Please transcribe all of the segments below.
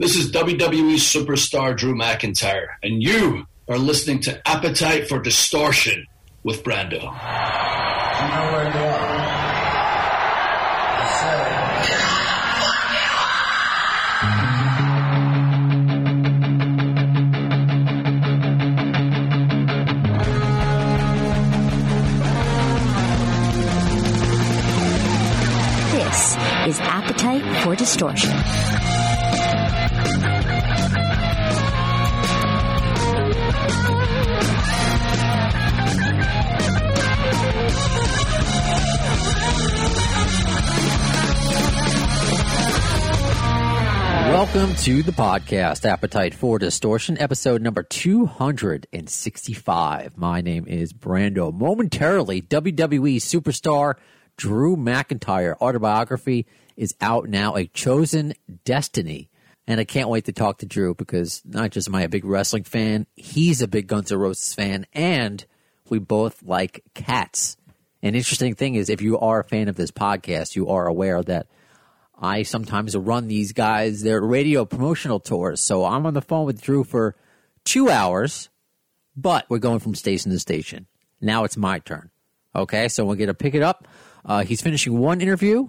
This is WWE superstar Drew McIntyre, and you are listening to Appetite for Distortion with Brando. You know where you are. This is Appetite for Distortion. Welcome to the podcast, Appetite for Distortion, episode number 265. My name is Brando. Momentarily, WWE superstar Drew McIntyre autobiography is out now, A Chosen Destiny. And I can't wait to talk to Drew because not just am I a big wrestling fan, he's a big Guns N' Roses fan, and we both like cats. An interesting thing is, if you are a fan of this podcast, you are aware that I sometimes run these guys their radio promotional tours. So I'm on the phone with Drew for two hours, but we're going from station to station. Now it's my turn. Okay, so we're going to pick it up. Uh, he's finishing one interview,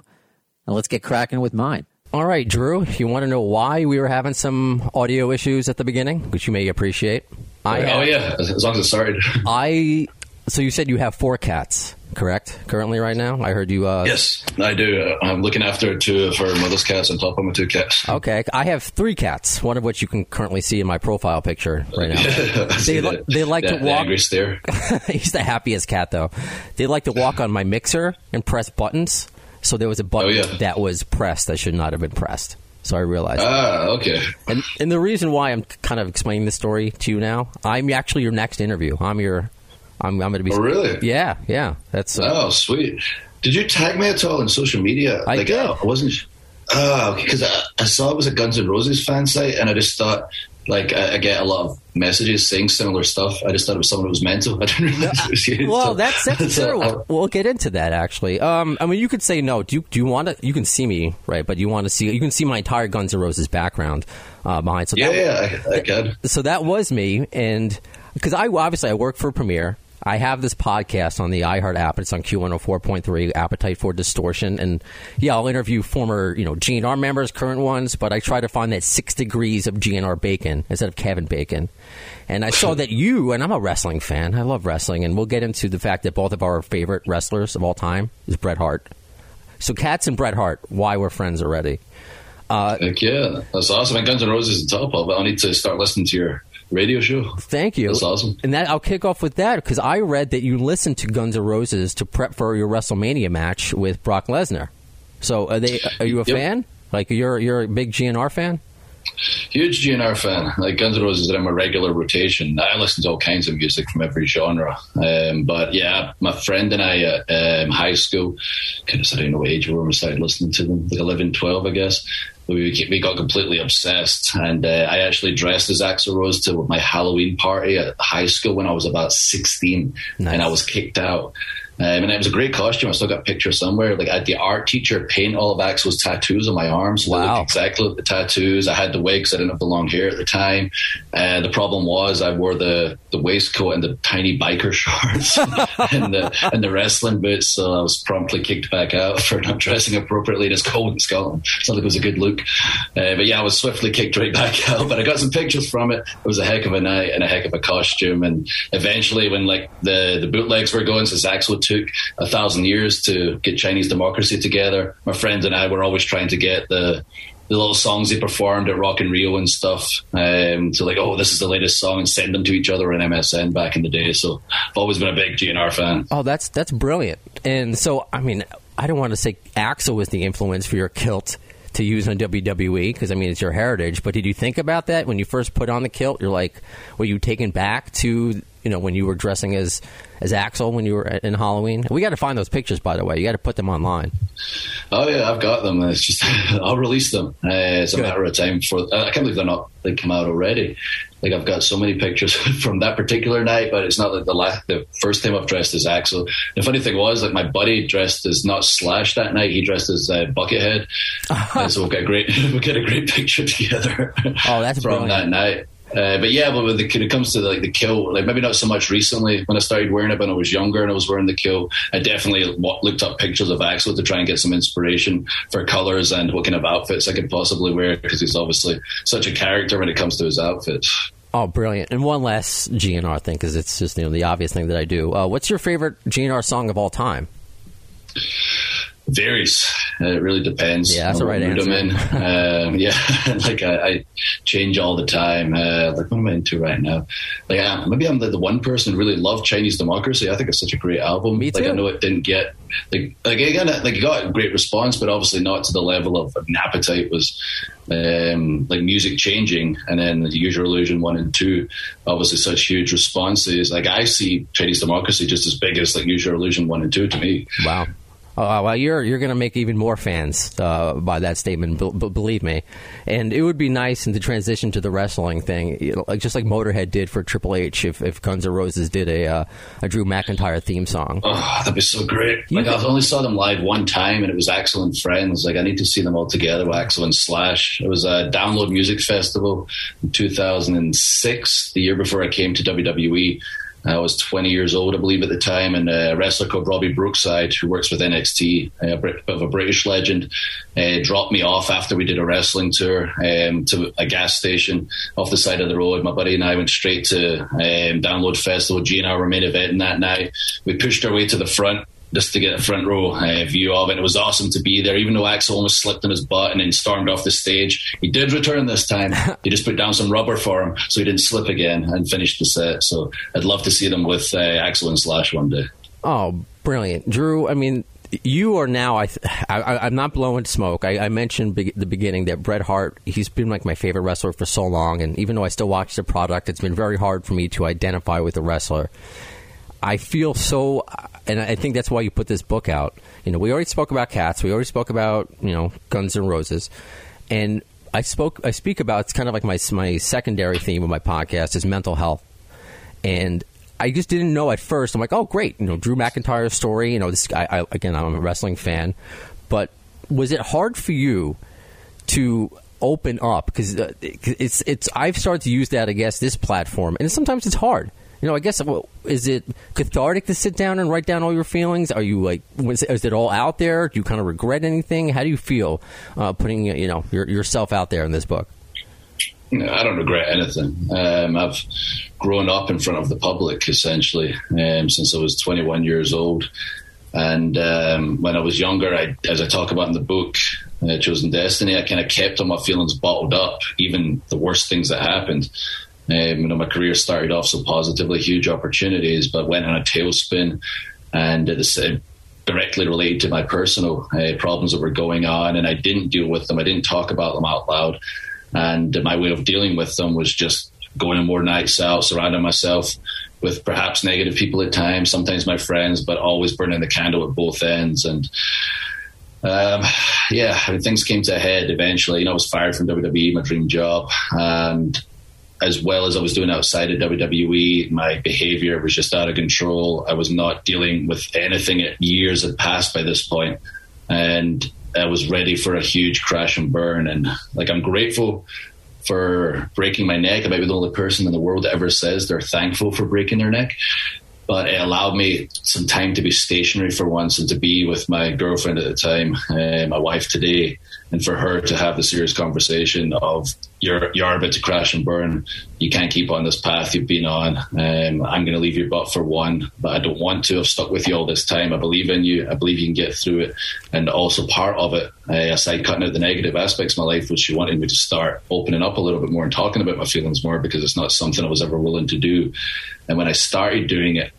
and let's get cracking with mine. All right, Drew, if you want to know why we were having some audio issues at the beginning, which you may appreciate? I, oh yeah, as as long as it started. I so you said you have four cats, correct? Currently, right now, I heard you. Uh, yes, I do. Uh, I'm looking after two of her mother's cats on top of my two cats. Okay, I have three cats. One of which you can currently see in my profile picture right now. They li- they like to The- the walk-. He's the happiest cat, though. They like to walk on my mixer and press buttons. So there was a button Oh, yeah. that was pressed that should not have been pressed. So I realized. Ah, okay. And, and the reason why I'm kind of explaining this story to you now, I'm actually your next interview. I'm your, I'm, I'm going to be. Oh, really? Yeah, yeah. That's uh, Oh, sweet. Did you tag me at all on social media? I like, did. I wasn't. Ah, because I, I saw it was a Guns N' Roses fan site, and I just thought, like, I, I get a lot of messages saying similar stuff. I just thought it was someone who was mental. I didn't realize it was you. well, So- that's that's so, true. uh, We'll get into that actually. Um, I mean, you could say no. Do you do you want to? You can see me, right? But you want to see? You can see my entire Guns N' Roses background uh, behind. So yeah, that, yeah, I, I can. so that was me, and because I obviously I work for Premiere. I have this podcast on the iHeart app. It's on Q104.3, Appetite for Distortion. And yeah, I'll interview former, you know, GNR members, current ones, but I try to find that six degrees of GNR bacon instead of Kevin Bacon. And I saw that you, and I'm a wrestling fan. I love wrestling. And we'll get into the fact that both of our favorite wrestlers of all time is Bret Hart. So, Cats and Bret Hart, why we're friends already. Uh, Heck yeah, that's awesome. And Guns N' Roses is on top of it. I need to start listening to your radio show. Thank you. That's awesome. And that I'll kick off with that because I read that you listened to Guns N' Roses to prep for your WrestleMania match with Brock Lesnar. So are they? Are you a Yep. fan? Like you're you're a big GNR fan? Huge GNR fan. Like Guns N' Roses are in my regular rotation. I listen to all kinds of music from every genre. Um, but yeah, my friend and I at um, high school, kind of I don't know what age we were, we started listening to them, like 11, 12, I guess. We, we got completely obsessed, and uh, I actually dressed as Axl Rose to my Halloween party at high school when I was about sixteen, Nice. and I was kicked out. Um, and it was a great costume. I still got a picture somewhere. Like I had the art teacher paint all of Axl's tattoos on my arms. So Wow. exactly like the tattoos. I had the wigs. I didn't have the long hair at the time. Uh, the problem was I wore the, the waistcoat and the tiny biker shorts and the and the wrestling boots. So I was promptly kicked back out for not dressing appropriately. It's cold in Scotland. It's not like it was a good look. Uh, but yeah, I was swiftly kicked right back out. But I got some pictures from it. It was a heck of a night and a heck of a costume. And eventually, when like the the bootlegs were going, since Axl took a thousand years to get Chinese democracy together, my friend and I were always trying to get the the little songs they performed at Rock in Rio and stuff. Um, to like, oh, this is the latest song, and send them to each other on MSN back in the day. So I've always been a big GNR fan. Oh, that's that's brilliant. And so I mean, I don't want to say Axl was the influence for your kilt to use on WWE because I mean it's your heritage. But did you think about that when you first put on the kilt? You're like, were you taken back to you know, when you were dressing as as Axl when you were in Halloween? We got to find those pictures, by the way. You got to put them online. Oh yeah, I've got them. It's just I'll release them. Uh, it's a Good. matter of time before. I can't believe they're not. They come out already. Like I've got so many pictures from that particular night, but it's not like the last, the first time I've dressed as Axl. The funny thing was, like my buddy dressed as not Slash that night. He dressed as uh, Buckethead, so we'll get a great we'll get a great picture together. Oh, that's from brilliant. that night. Uh, but yeah, when, the, when it comes to the, like the kill, like maybe not so much recently when I started wearing it when I was younger and I was wearing the kill, I definitely looked up pictures of Axl to try and get some inspiration for colors and what kind of outfits I could possibly wear because he's obviously such a character when it comes to his outfits. Oh, brilliant! And one last GNR thing because it's just you know the obvious thing that I do. Uh, what's your favorite GNR song of all time? Varies. Uh, it really depends. Yeah, that's the right answer. um, yeah, like I, I, change all the time. Uh, like what am I into right now? Like I, maybe I'm the, the, one person who really loved Chinese Democracy. I think it's such a great album. Me too. Like I know it didn't get like like again like it got a great response, but obviously not to the level of, of Appetite was. Um, like music changing, and then the Your Illusion one and two, obviously such huge responses. Like I see Chinese Democracy just as big as like Your Illusion one and two to me. Wow. Uh, well, you're you're going to make even more fans uh, by that statement, b- b- believe me. And it would be nice in the transition to the wrestling thing, you know, like just like Motorhead did for Triple H. If, if Guns N' Roses did a uh, a Drew McIntyre theme song, oh, that'd be so great. You like I only saw them live one time, and it was Axl and Friends. Like I need to see them all together with Axl and Slash. It was a Download Music Festival in 2006, the year before I came to WWE I was 20 years old, I believe, at the time, and a wrestler called Robbie Brookside, who works with NXT, a bit of a British legend, uh, dropped me off after we did a wrestling tour um, to a gas station off the side of the road. My buddy and I went straight to um, Download Festival. GNR were main event that night. We pushed our way to the front just to get a front row uh, view of it. It was awesome to be there, even though Axl almost slipped on his butt and then stormed off the stage. He did return this time. he just put down some rubber for him so he didn't slip again and finished the set. So I'd love to see them with uh, Axl and Slash one day. Oh, brilliant, Drew. I mean, you are now. I, I am not blowing smoke. I, I mentioned be, the beginning that Bret Hart. He's been like my favorite wrestler for so long, and even though I still watch the product, it's been very hard for me to identify with the wrestler. I feel so, and I think that's why you put this book out. You know, we already spoke about cats. We already spoke about you know Guns and Roses, and I spoke. I speak about it's kind of like my my secondary theme of my podcast is mental health, and I just didn't know at first. I'm like, oh great, you know, Drew McIntyre's story. You know, this guy. I, again, I'm a wrestling fan, but was it hard for you to open up because uh, it's it's I've started to use that I guess this platform and sometimes it's hard you know, I guess well, is it cathartic to sit down and write down all your feelings? Are you like, is it all out there? Do you kind of regret anything? How do you feel uh, putting you know your, yourself out there in this book? I don't regret anything. Um, I've grown up in front of the public essentially um, since I was 21 years old. And um, when I was younger, I, as I talk about in the book, uh, Chosen Destiny, I kind of kept all my feelings bottled up, even the worst things that happened. Um, you know, my career started off so positively, huge opportunities, but went on a tailspin, and it's uh, directly related to my personal uh, problems that were going on, and I didn't deal with them. I didn't talk about them out loud, and my way of dealing with them was just going on more nights out, surrounding myself with perhaps negative people at times, sometimes my friends, but always burning the candle at both ends, and. Um, yeah, I mean, things came to a head eventually. You know, I was fired from WWE, my dream job, and as well as I was doing outside of WWE, my behavior was just out of control. I was not dealing with anything. Years had passed by this point, and I was ready for a huge crash and burn. And like, I'm grateful for breaking my neck. I might be the only person in the world that ever says they're thankful for breaking their neck. But it allowed me some time to be stationary for once and to be with my girlfriend at the time, uh, my wife today, and for her to have the serious conversation of you're you're about to crash and burn. You can't keep on this path you've been on. Um, I'm going to leave your butt for one, but I don't want to. I've stuck with you all this time. I believe in you. I believe you can get through it. And also part of it, uh, aside cutting out the negative aspects of my life, was she wanted me to start opening up a little bit more and talking about my feelings more because it's not something I was ever willing to do. And when I started doing it,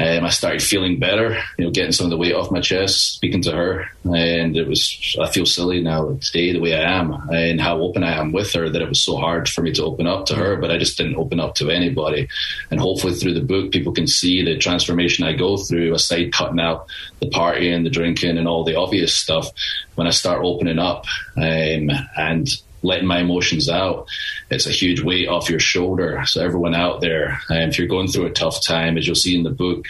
Um, I started feeling better, you know, getting some of the weight off my chest, speaking to her, and it was. I feel silly now today the way I am and how open I am with her that it was so hard for me to open up to her, but I just didn't open up to anybody. And hopefully through the book, people can see the transformation I go through. Aside cutting out the partying, the drinking, and all the obvious stuff, when I start opening up um, and letting my emotions out, it's a huge weight off your shoulder. So everyone out there, um, if you're going through a tough time, as you'll see in the book,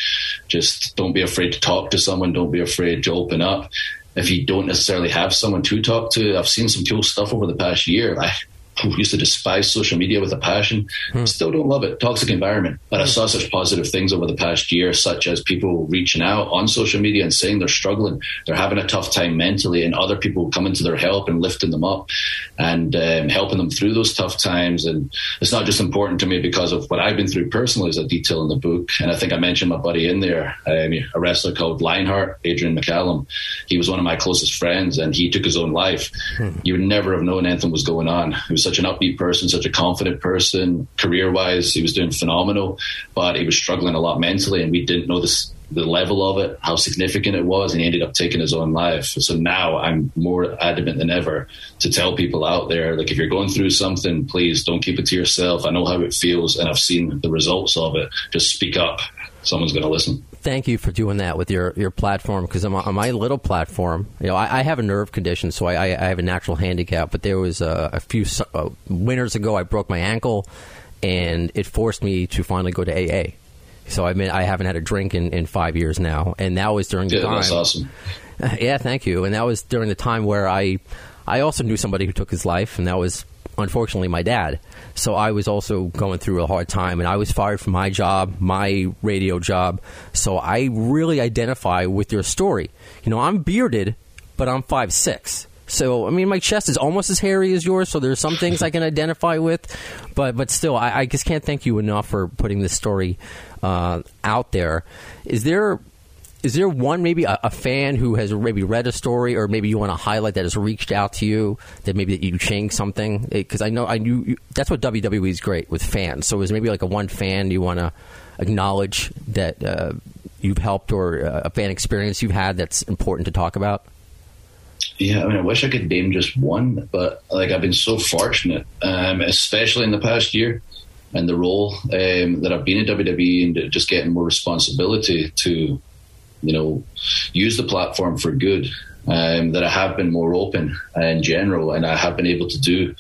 just don't be afraid to talk to someone. Don't be afraid to open up. If you don't necessarily have someone to talk to, I've seen some cool stuff over the past year. I used to despise social media with a passion. Hmm. Still don't love it. Toxic environment. But I saw such positive things over the past year, such as people reaching out on social media and saying they're struggling, they're having a tough time mentally, and other people coming to their help and lifting them up and um, helping them through those tough times. And it's not just important to me because of what I've been through personally, as a detail in the book. And I think I mentioned my buddy in there, um, a wrestler called Lionheart, Adrian McCallum. He was one of my closest friends, and he took his own life. Hmm. You would never have known anything was going on. It was such an upbeat person, such a confident person. Career wise, he was doing phenomenal, but he was struggling a lot mentally, and we didn't know this, the level of it, how significant it was, and he ended up taking his own life. So now I'm more adamant than ever to tell people out there, like if you're going through something, please don't keep it to yourself. I know how it feels, and I've seen the results of it. Just speak up. Someone's going to listen thank you for doing that with your, your platform because on, on my little platform, you know, I, I have a nerve condition, so I, I, have a natural handicap. But there was a, a few uh, winters ago, I broke my ankle, and it forced me to finally go to AA. So I mean, I haven't had a drink in, in five years now, and that was during the yeah, time. That's awesome. Yeah, thank you. And that was during the time where I, I also knew somebody who took his life, and that was unfortunately my dad. So I was also going through a hard time, and I was fired from my job, my radio job. So I really identify with your story. You know, I'm bearded, but I'm five six. So I mean, my chest is almost as hairy as yours. So there's some things I can identify with, but but still, I, I just can't thank you enough for putting this story uh, out there. Is there is there one maybe a, a, fan who has maybe read a story or maybe you want to highlight that has reached out to you that maybe that you changed something because I know I knew you, that's what WWE is great with fans. So is maybe like a one fan you want to acknowledge that uh, you've helped or uh, a fan experience you've had that's important to talk about? Yeah, I mean, I wish I could name just one, but like I've been so fortunate, um, especially in the past year and the role um, that I've been in WWE and just getting more responsibility to you know, use the platform for good. Um, that I have been more open in general, and I have been able to do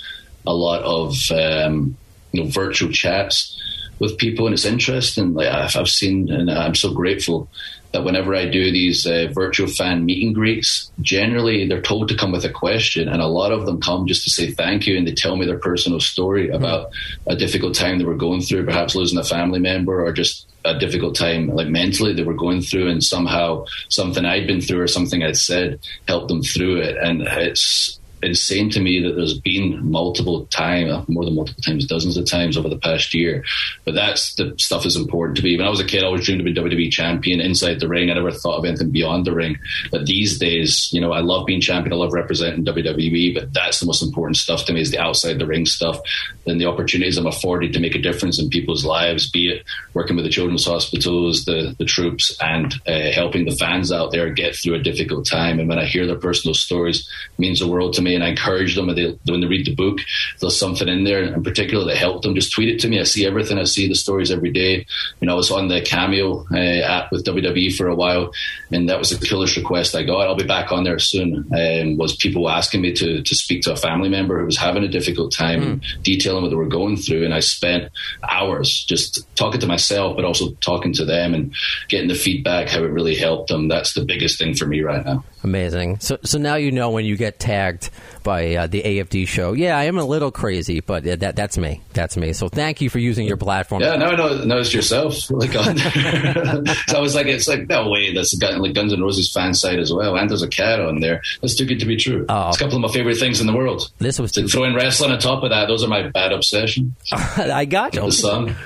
a lot of um, you know virtual chats with people, and it's interesting. Like I've, I've, seen, and I'm so grateful that whenever I do these uh, virtual fan meet and greets, generally they're told to come with a question, and a lot of them come just to say thank you, and they tell me their personal story about a difficult time they were going through, perhaps losing a family member, or just a difficult time, like mentally, they were going through, and somehow something I'd been through or something I'd said helped them through it. And it's insane to me that there's been multiple times, more than multiple times, dozens of times over the past year. But that's the stuff is important to me. When I was a kid, I always dreamed of being WWE champion inside the ring. I never thought of anything beyond the ring. But these days, you know, I love being champion. I love representing WWE. But that's the most important stuff to me is the outside the ring stuff and the opportunities I'm afforded to make a difference in people's lives, be it working with the children's hospitals, the, the troops, and uh, helping the fans out there get through a difficult time. And when I hear their personal stories, means the world to me me and I encourage them when they, when they read the book, there's something in there in particular that helped them. Just tweet it to me. I see everything. I see the stories every day. You know, I was on the Cameo uh, app with WWE for a while, and that was the coolest request I got. I'll be back on there soon. Um, was people asking me to to speak to a family member who was having a difficult time, mm. detailing what they were going through, and I spent hours just talking to myself, but also talking to them and getting the feedback how it really helped them. That's the biggest thing for me right now. Amazing. So, so now you know when you get tagged by uh, the AFD show. Yeah, I am a little crazy, but uh, that that's me. That's me. So thank you for using your platform. Yeah, no, no, it's yourself. Like on so I was like, it's like no way. That's like Guns N' Roses fan site as well, and there's a cat on there. That's too good to be true. Oh. It's a couple of my favorite things in the world. This was so throw in wrestling on top of that. Those are my bad obsession. I got you. The song.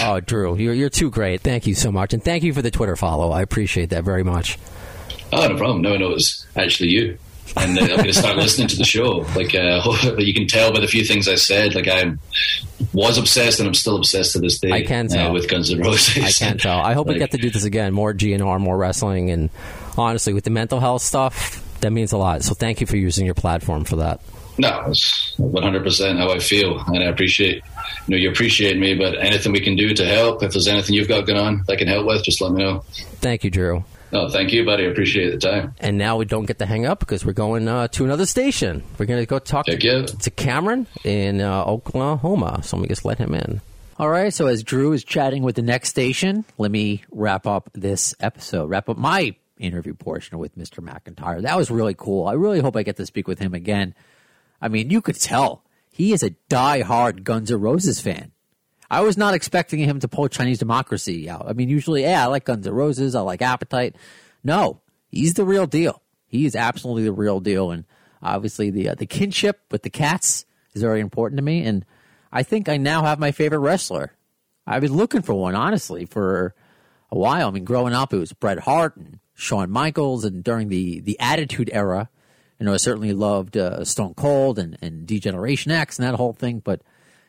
oh, Drew, you're you're too great. Thank you so much, and thank you for the Twitter follow. I appreciate that very much. Oh, no problem. No, no, it was actually you. And uh, I'm going to start listening to the show. Like, uh, you can tell by the few things I said, like I'm was obsessed and I'm still obsessed to this day. I can tell. Uh, with Guns N' Roses. I can tell. I hope we get to do this again. More GNR, more wrestling, and honestly, with the mental health stuff, that means a lot. So thank you for using your platform for that. No, it's 100% how I feel, and I appreciate you know you appreciate me. But anything we can do to help, if there's anything you've got going on that I can help with, just let me know. Thank you, Drew. No, thank you, buddy. I appreciate the time. And now we don't get to hang up because we're going uh, to another station. We're going to go talk Check to, to Cameron in uh, Oklahoma. So let me just let him in. All right, so as Drew is chatting with the next station, let me wrap up this episode, wrap up my interview portion with Mr. McIntyre. That was really cool. I really hope I get to speak with him again. I mean, you could tell he is a die-hard Guns N' Roses fan. I was not expecting him to pull Chinese Democracy out. I mean, usually, yeah, I like Guns N' Roses, I like Appetite. No, he's the real deal. He is absolutely the real deal, and obviously the uh, the kinship with the cats is very important to me. And I think I now have my favorite wrestler. I've been looking for one, honestly, for a while. I mean, growing up, it was Bret Hart and Shawn Michaels, and during the the Attitude Era, you know, I certainly loved uh, Stone Cold and and Degeneration X and that whole thing. But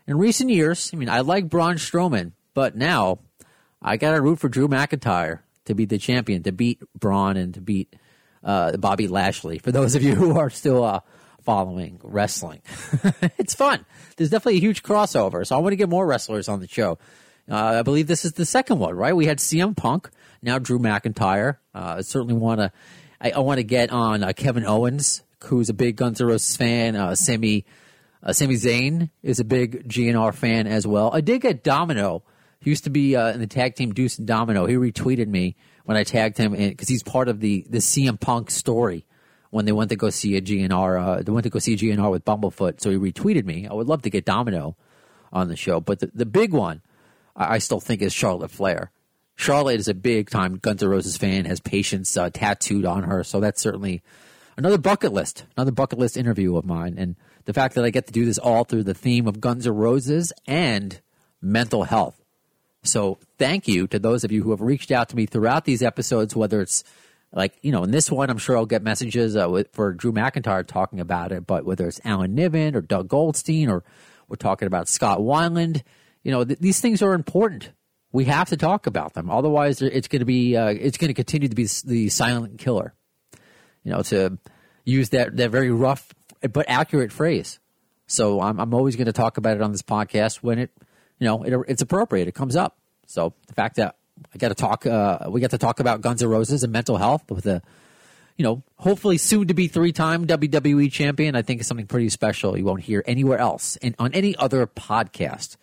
in recent years, I mean, I like Braun Strowman, but now I got to root for Drew McIntyre to be the champion, to beat Braun and to beat uh, Bobby Lashley. For those of you who are still uh, following wrestling, it's fun. There's definitely a huge crossover, so I want to get more wrestlers on the show. Uh, I believe this is the second one, right? We had CM Punk, now Drew McIntyre. Uh, I certainly want to. I, I want to get on uh, Kevin Owens, who's a big Guns N' Roses fan. Uh, Sami uh, Sami Zayn is a big GNR fan as well. I did get Domino. He used to be uh, in the tag team Deuce and Domino. He retweeted me when I tagged him because he's part of the the CM Punk story when they went to go see a GNR. Uh, they went to go see GNR with Bumblefoot, so he retweeted me. I would love to get Domino on the show, but the, the big one I, I still think is Charlotte Flair. Charlotte is a big time Guns N' Roses fan, has patience uh, tattooed on her, so that's certainly another bucket list, another bucket list interview of mine. And the fact that I get to do this all through the theme of Guns N' Roses and mental health. So thank you to those of you who have reached out to me throughout these episodes, whether it's like, you know, in this one, I'm sure I'll get messages uh, with, for Drew McIntyre talking about it, but whether it's Alan Niven or Doug Goldstein or we're talking about Scott Weiland, you know, th- these things are important. We have to talk about them. Otherwise, it's going to be, uh, it's going to continue to be the silent killer. You know, to use that, that very rough but accurate phrase. So I'm, I'm always going to talk about it on this podcast when it, you know, it, it's appropriate. It comes up. So the fact that I got to talk, uh, we got to talk about Guns N' Roses and mental health with a, you know, hopefully soon to be three time WWE champion. I think is something pretty special. You won't hear anywhere else and on any other podcast.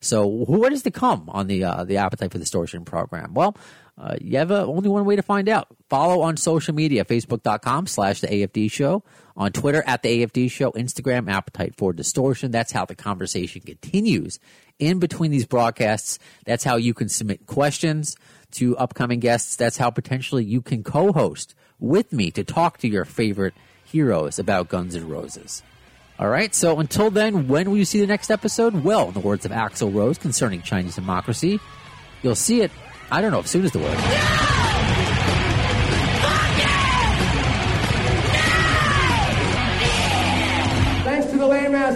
So what is to come on the uh, the Appetite for Distortion program? Well, uh, you have uh, only one way to find out. Follow on social media, facebook.com slash the AFD show, on Twitter at the AFD show, Instagram, Appetite for Distortion. That's how the conversation continues in between these broadcasts. That's how you can submit questions to upcoming guests. That's how potentially you can co-host with me to talk to your favorite heroes about Guns N' Roses. All right, so until then, when will you see the next episode? Well, in the words of Axl Rose concerning Chinese democracy, you'll see it, I don't know, as soon as the word. Thanks